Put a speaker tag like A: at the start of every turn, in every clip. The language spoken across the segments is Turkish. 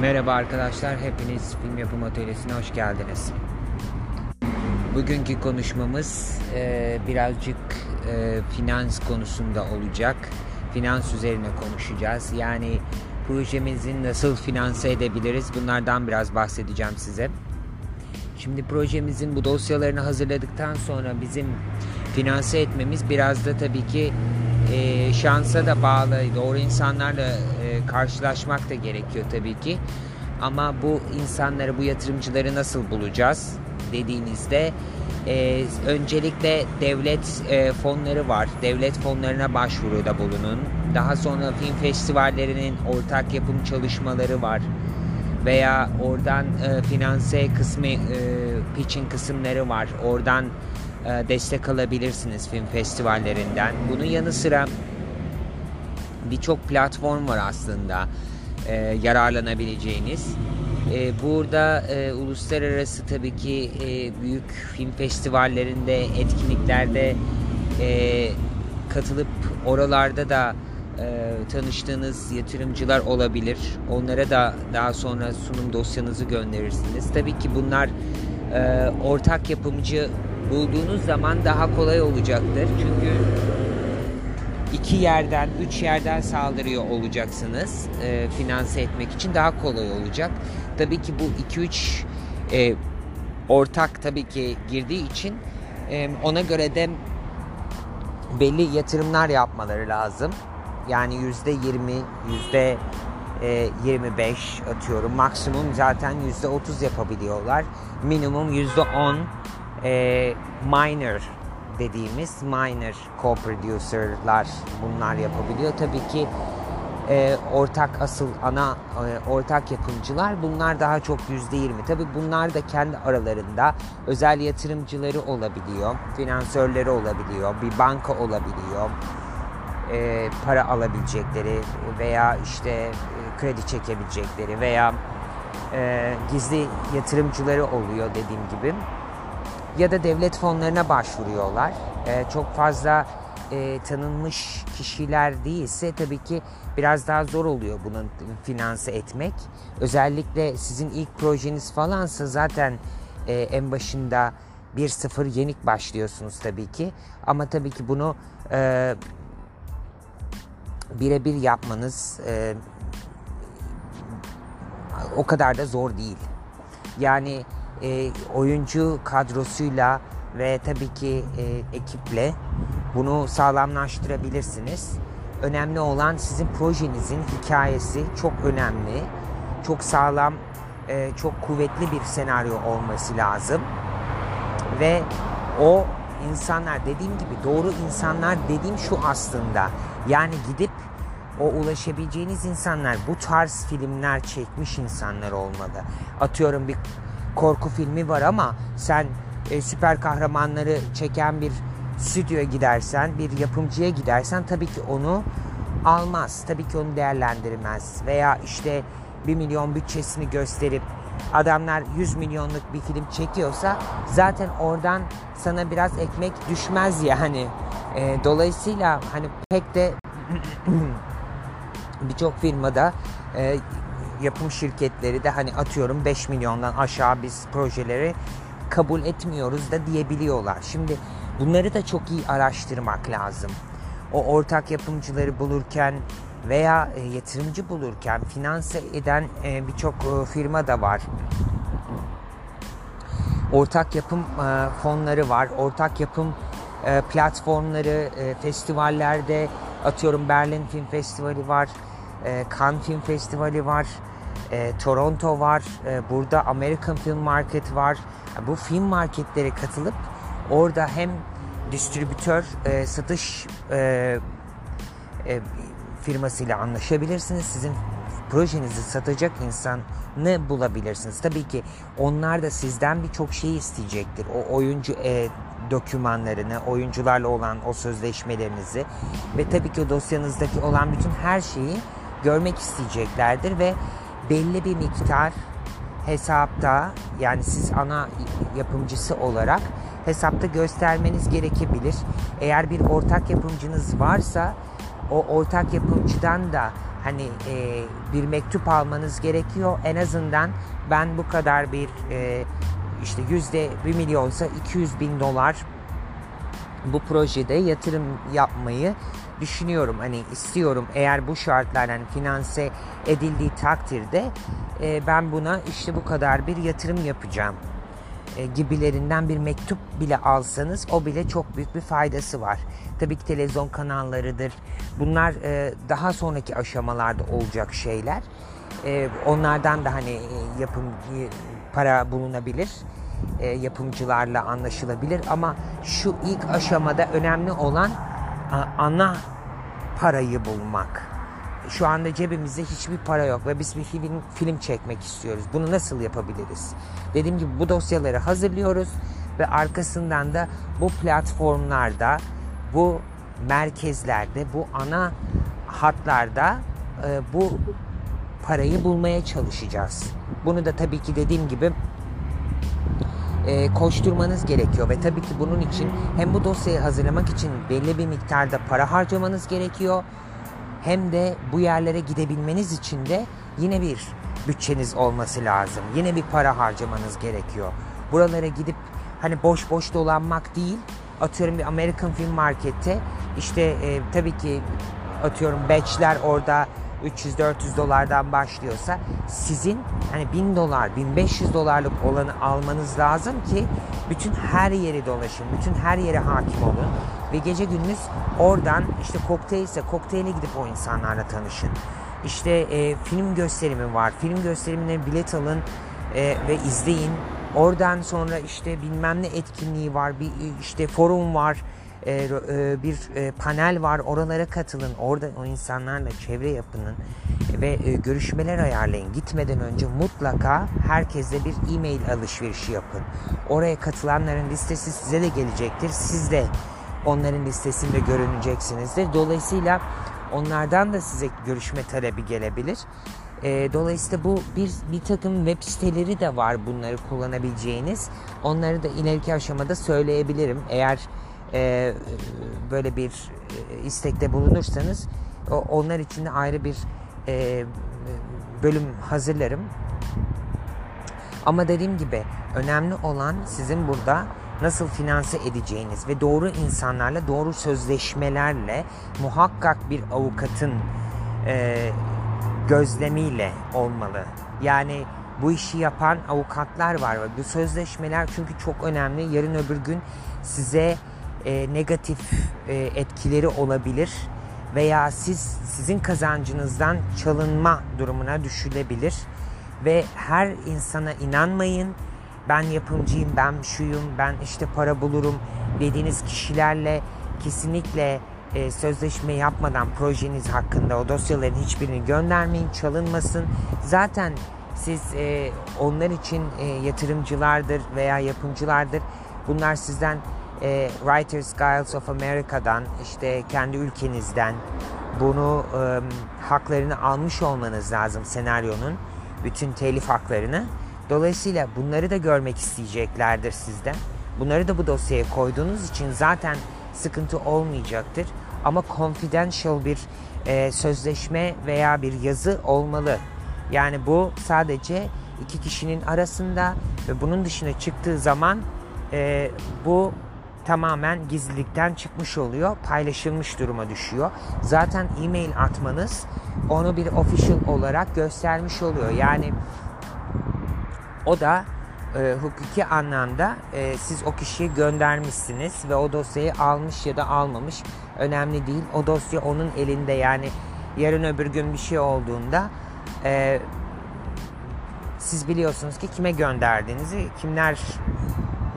A: Merhaba arkadaşlar, hepiniz Film Yapım Atölyesi'ne hoş geldiniz. Bugünkü konuşmamız e, birazcık e, finans konusunda olacak. Finans üzerine konuşacağız. Yani projemizin nasıl finanse edebiliriz bunlardan biraz bahsedeceğim size. Şimdi projemizin bu dosyalarını hazırladıktan sonra bizim finanse etmemiz biraz da tabii ki e, şansa da bağlı, doğru insanlarla karşılaşmak da gerekiyor tabii ki. Ama bu insanları, bu yatırımcıları nasıl bulacağız dediğinizde e, öncelikle devlet e, fonları var. Devlet fonlarına başvuruda bulunun. Daha sonra film festivallerinin ortak yapım çalışmaları var. Veya oradan e, finanse kısmı, e, pitching kısımları var. Oradan e, destek alabilirsiniz film festivallerinden. Bunun yanı sıra birçok platform var aslında e, yararlanabileceğiniz. E, burada e, uluslararası tabii ki e, büyük film festivallerinde, etkinliklerde e, katılıp oralarda da e, tanıştığınız yatırımcılar olabilir. Onlara da daha sonra sunum dosyanızı gönderirsiniz. Tabii ki bunlar e, ortak yapımcı bulduğunuz zaman daha kolay olacaktır. Çünkü iki yerden, üç yerden saldırıyor olacaksınız e, finanse etmek için daha kolay olacak. Tabii ki bu iki üç e, ortak tabii ki girdiği için e, ona göre de belli yatırımlar yapmaları lazım. Yani yüzde yirmi, yüzde 25 atıyorum. Maksimum zaten yüzde 30 yapabiliyorlar. Minimum yüzde 10 e, minor dediğimiz minor co-producer'lar bunlar yapabiliyor. Tabii ki e, ortak asıl ana e, ortak yapımcılar bunlar daha çok yüzde yirmi. Tabii bunlar da kendi aralarında özel yatırımcıları olabiliyor, finansörleri olabiliyor, bir banka olabiliyor, e, para alabilecekleri veya işte e, kredi çekebilecekleri veya e, gizli yatırımcıları oluyor dediğim gibi ya da devlet fonlarına başvuruyorlar. E, çok fazla e, tanınmış kişiler değilse tabii ki biraz daha zor oluyor bunun finanse etmek. Özellikle sizin ilk projeniz falansa zaten e, en başında bir sıfır yenik başlıyorsunuz tabii ki. Ama tabii ki bunu e, birebir yapmanız e, o kadar da zor değil. Yani e, oyuncu kadrosuyla ve tabii ki e, ekiple bunu sağlamlaştırabilirsiniz. Önemli olan sizin projenizin hikayesi çok önemli. Çok sağlam, e, çok kuvvetli bir senaryo olması lazım. Ve o insanlar dediğim gibi doğru insanlar dediğim şu aslında. Yani gidip o ulaşabileceğiniz insanlar bu tarz filmler çekmiş insanlar olmalı. Atıyorum bir korku filmi var ama sen e, süper kahramanları çeken bir stüdyoya gidersen, bir yapımcıya gidersen tabii ki onu almaz. Tabii ki onu değerlendirmez. Veya işte 1 milyon bütçesini gösterip adamlar 100 milyonluk bir film çekiyorsa zaten oradan sana biraz ekmek düşmez yani. E, dolayısıyla hani pek de birçok firmada e, yapım şirketleri de hani atıyorum 5 milyondan aşağı biz projeleri kabul etmiyoruz da diyebiliyorlar. Şimdi bunları da çok iyi araştırmak lazım. O ortak yapımcıları bulurken veya e, yatırımcı bulurken finanse eden e, birçok e, firma da var. Ortak yapım fonları var. Ortak yapım platformları, festivallerde atıyorum Berlin Film Festivali var. E, Cannes Film Festivali var. E, Toronto var. E, burada American Film Market var. Bu film marketlere katılıp orada hem distribütör, e, satış e, e, firmasıyla anlaşabilirsiniz. Sizin projenizi satacak insanı bulabilirsiniz. Tabii ki onlar da sizden birçok şey isteyecektir. O oyuncu e, dokümanlarını, oyuncularla olan o sözleşmelerinizi ve tabii ki dosyanızdaki olan bütün her şeyi görmek isteyeceklerdir ve belli bir miktar hesapta yani siz ana yapımcısı olarak hesapta göstermeniz gerekebilir. Eğer bir ortak yapımcınız varsa o ortak yapımcıdan da hani e, bir mektup almanız gerekiyor. En azından ben bu kadar bir e, işte yüzde bir milyonsa 200 bin dolar bu projede yatırım yapmayı düşünüyorum. Hani istiyorum eğer bu şartlardan yani finanse edildiği takdirde e, ben buna işte bu kadar bir yatırım yapacağım e, gibilerinden bir mektup bile alsanız o bile çok büyük bir faydası var. Tabii ki televizyon kanallarıdır. Bunlar e, daha sonraki aşamalarda olacak şeyler. E, onlardan da hani e, yapım e, para bulunabilir. E, yapımcılarla anlaşılabilir ama şu ilk aşamada önemli olan ana parayı bulmak. Şu anda cebimizde hiçbir para yok ve biz bir film, film çekmek istiyoruz. Bunu nasıl yapabiliriz? Dediğim gibi bu dosyaları hazırlıyoruz ve arkasından da bu platformlarda, bu merkezlerde, bu ana hatlarda e, bu parayı bulmaya çalışacağız. Bunu da tabii ki dediğim gibi e, koşturmanız gerekiyor ve tabii ki bunun için hem bu dosyayı hazırlamak için belli bir miktarda para harcamanız gerekiyor hem de bu yerlere gidebilmeniz için de yine bir bütçeniz olması lazım. Yine bir para harcamanız gerekiyor. Buralara gidip hani boş boş dolanmak değil. Atıyorum bir American Film Market'te işte e, tabii ki atıyorum batchler orada 300-400 dolardan başlıyorsa sizin hani 1000 dolar, 1500 dolarlık olanı almanız lazım ki bütün her yeri dolaşın, bütün her yere hakim olun ve gece gündüz oradan işte kokteyl ise kokteyle gidip o insanlarla tanışın. İşte e, film gösterimi var. Film gösterimine bilet alın e, ve izleyin. Oradan sonra işte bilmem ne etkinliği var, bir işte forum var, e, e, bir e, panel var. Oralara katılın. Orada o insanlarla çevre yapının ve görüşmeler ayarlayın. Gitmeden önce mutlaka herkese bir e-mail alışverişi yapın. Oraya katılanların listesi size de gelecektir. Siz de onların listesinde görüneceksinizdir. Dolayısıyla onlardan da size görüşme talebi gelebilir. Dolayısıyla bu bir, bir takım web siteleri de var bunları kullanabileceğiniz. Onları da ileriki aşamada söyleyebilirim. Eğer e, böyle bir e, istekte bulunursanız onlar için de ayrı bir e, bölüm hazırlarım. Ama dediğim gibi önemli olan sizin burada nasıl finanse edeceğiniz ve doğru insanlarla, doğru sözleşmelerle muhakkak bir avukatın e, gözlemiyle olmalı. Yani bu işi yapan avukatlar var ve bu sözleşmeler çünkü çok önemli. Yarın öbür gün size e, negatif e, etkileri olabilir veya siz sizin kazancınızdan çalınma durumuna düşülebilir ve her insana inanmayın ben yapımcıyım, ben şuyum, ben işte para bulurum dediğiniz kişilerle kesinlikle e, sözleşme yapmadan projeniz hakkında o dosyaların hiçbirini göndermeyin, çalınmasın. Zaten siz e, onlar için e, yatırımcılardır veya yapımcılardır. Bunlar sizden e, Writers Guild of America'dan işte kendi ülkenizden bunu e, haklarını almış olmanız lazım senaryonun bütün telif haklarını. Dolayısıyla bunları da görmek isteyeceklerdir sizden. Bunları da bu dosyaya koyduğunuz için zaten sıkıntı olmayacaktır. Ama confidential bir e, sözleşme veya bir yazı olmalı. Yani bu sadece iki kişinin arasında ve bunun dışına çıktığı zaman e, bu tamamen gizlilikten çıkmış oluyor, paylaşılmış duruma düşüyor. Zaten e-mail atmanız onu bir official olarak göstermiş oluyor. Yani o da e, hukuki anlamda e, siz o kişiyi göndermişsiniz ve o dosyayı almış ya da almamış önemli değil. O dosya onun elinde yani yarın öbür gün bir şey olduğunda e, siz biliyorsunuz ki kime gönderdiğinizi, kimler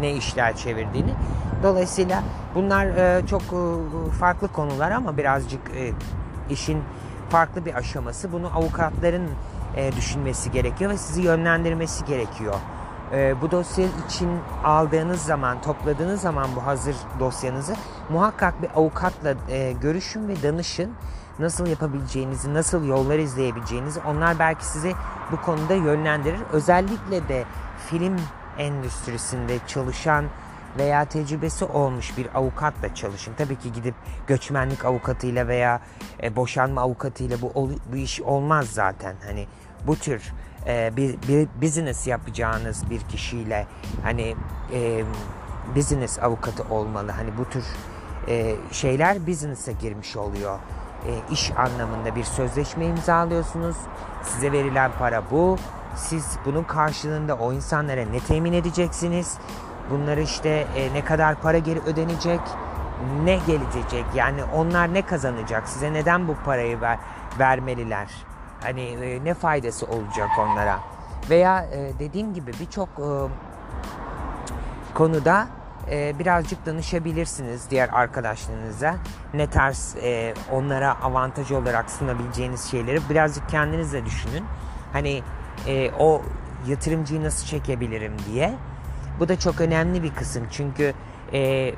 A: ne işler çevirdiğini. Dolayısıyla bunlar e, çok e, farklı konular ama birazcık e, işin farklı bir aşaması. Bunu avukatların düşünmesi gerekiyor ve sizi yönlendirmesi gerekiyor. Bu dosya için aldığınız zaman, topladığınız zaman bu hazır dosyanızı muhakkak bir avukatla görüşün ve danışın. Nasıl yapabileceğinizi, nasıl yollar izleyebileceğinizi onlar belki sizi bu konuda yönlendirir. Özellikle de film endüstrisinde çalışan veya tecrübesi olmuş bir avukatla çalışın. Tabii ki gidip göçmenlik avukatıyla veya e, boşanma avukatıyla bu bu iş olmaz zaten. Hani bu tür e, bir, bir business yapacağınız bir kişiyle hani e, business avukatı olmalı. Hani bu tür e, şeyler business'a girmiş oluyor. E, iş anlamında bir sözleşme imzalıyorsunuz. Size verilen para bu. Siz bunun karşılığında o insanlara ne temin edeceksiniz? Bunları işte e, ne kadar para geri ödenecek? Ne gelecek? Yani onlar ne kazanacak? Size neden bu parayı ver, vermeliler? Hani e, ne faydası olacak onlara? Veya e, dediğim gibi birçok e, konuda e, birazcık danışabilirsiniz diğer arkadaşlarınıza. Ne tarz e, onlara avantaj olarak sunabileceğiniz şeyleri birazcık kendiniz de düşünün. Hani e, o yatırımcıyı nasıl çekebilirim diye. Bu da çok önemli bir kısım çünkü e,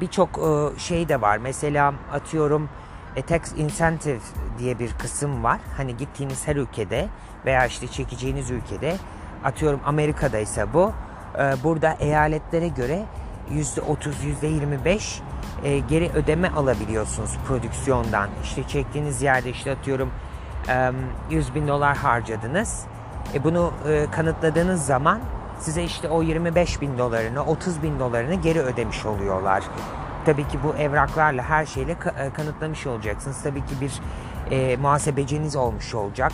A: birçok bir e, şey de var. Mesela atıyorum e, tax incentive diye bir kısım var. Hani gittiğiniz her ülkede veya işte çekeceğiniz ülkede atıyorum Amerika'da ise bu. E, burada eyaletlere göre %30, %25 e, geri ödeme alabiliyorsunuz prodüksiyondan. İşte çektiğiniz yerde işte atıyorum e, 100 bin dolar harcadınız. E, bunu e, kanıtladığınız zaman size işte o 25 bin dolarını, 30 bin dolarını geri ödemiş oluyorlar. Tabii ki bu evraklarla her şeyle e, kanıtlamış olacaksınız. Tabii ki bir e, muhasebeciniz olmuş olacak.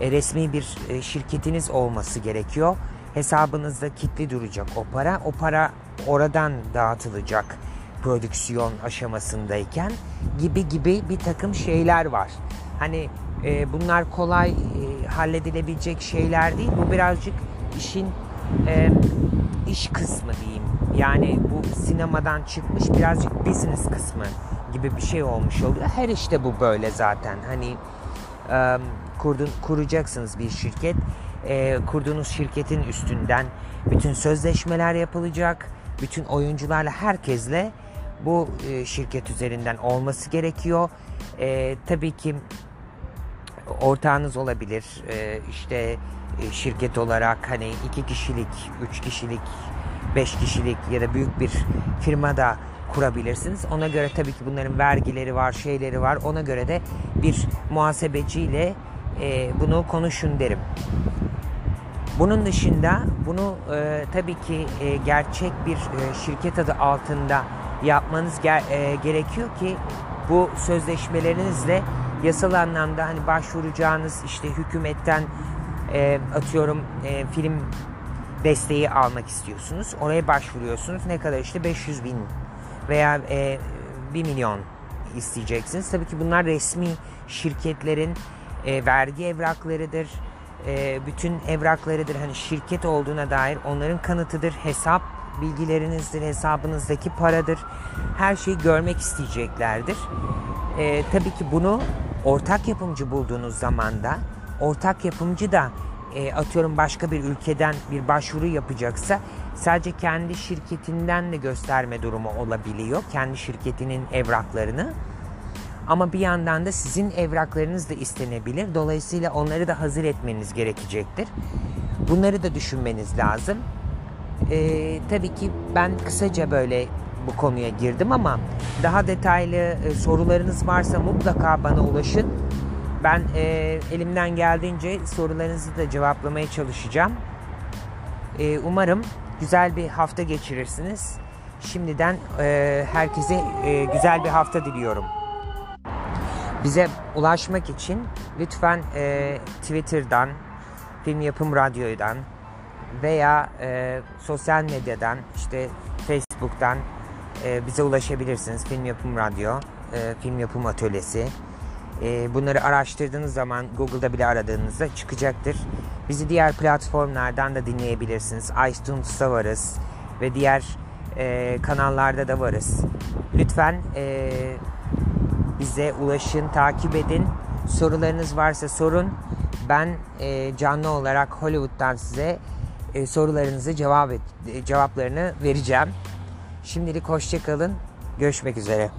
A: E, resmi bir e, şirketiniz olması gerekiyor. Hesabınızda kilitli duracak o para. O para oradan dağıtılacak prodüksiyon aşamasındayken gibi gibi bir takım şeyler var. Hani e, bunlar kolay e, halledilebilecek şeyler değil. Bu birazcık işin e, iş kısmı diyeyim. Yani bu sinemadan çıkmış birazcık business kısmı gibi bir şey olmuş oluyor. Her işte bu böyle zaten. Hani e, kurdun, kuracaksınız bir şirket. E, kurduğunuz şirketin üstünden bütün sözleşmeler yapılacak. Bütün oyuncularla herkesle bu e, şirket üzerinden olması gerekiyor. E, tabii ki ortağınız olabilir. E, işte e, şirket olarak hani iki kişilik, üç kişilik, beş kişilik ya da büyük bir firmada kurabilirsiniz. Ona göre tabii ki bunların vergileri var, şeyleri var. Ona göre de bir muhasebeciyle e, bunu konuşun derim. Bunun dışında bunu e, tabii ki e, gerçek bir e, şirket adı altında yapmanız ger- e, gerekiyor ki bu sözleşmelerinizle yasal anlamda hani başvuracağınız işte hükümetten e, atıyorum e, film desteği almak istiyorsunuz. Oraya başvuruyorsunuz. Ne kadar işte 500 bin veya e, 1 milyon isteyeceksiniz. Tabii ki bunlar resmi şirketlerin e, vergi evraklarıdır. E, bütün evraklarıdır. Hani şirket olduğuna dair onların kanıtıdır. Hesap bilgilerinizdir. Hesabınızdaki paradır. Her şeyi görmek isteyeceklerdir. E, tabii ki bunu ortak yapımcı bulduğunuz zaman da ortak yapımcı da e, atıyorum başka bir ülkeden bir başvuru yapacaksa sadece kendi şirketinden de gösterme durumu olabiliyor. Kendi şirketinin evraklarını. Ama bir yandan da sizin evraklarınız da istenebilir. Dolayısıyla onları da hazır etmeniz gerekecektir. Bunları da düşünmeniz lazım. Ee, tabii ki ben kısaca böyle bu konuya girdim ama daha detaylı e, sorularınız varsa mutlaka bana ulaşın. Ben e, elimden geldiğince sorularınızı da cevaplamaya çalışacağım. E, umarım güzel bir hafta geçirirsiniz. Şimdiden e, herkese e, güzel bir hafta diliyorum. Bize ulaşmak için lütfen e, Twitter'dan, Film Yapım Radyo'dan veya e, sosyal medyadan, işte Facebook'tan e, bize ulaşabilirsiniz. Film Yapım Radyo, e, Film Yapım Atölyesi. E, bunları araştırdığınız zaman Google'da bile aradığınızda çıkacaktır. Bizi diğer platformlardan da dinleyebilirsiniz. iTunes'ta varız ve diğer e, kanallarda da varız. Lütfen e, bize ulaşın, takip edin. Sorularınız varsa sorun. Ben canlı olarak Hollywood'dan size sorularınızı cevap et, cevaplarını vereceğim. Şimdilik hoşçakalın. Görüşmek üzere.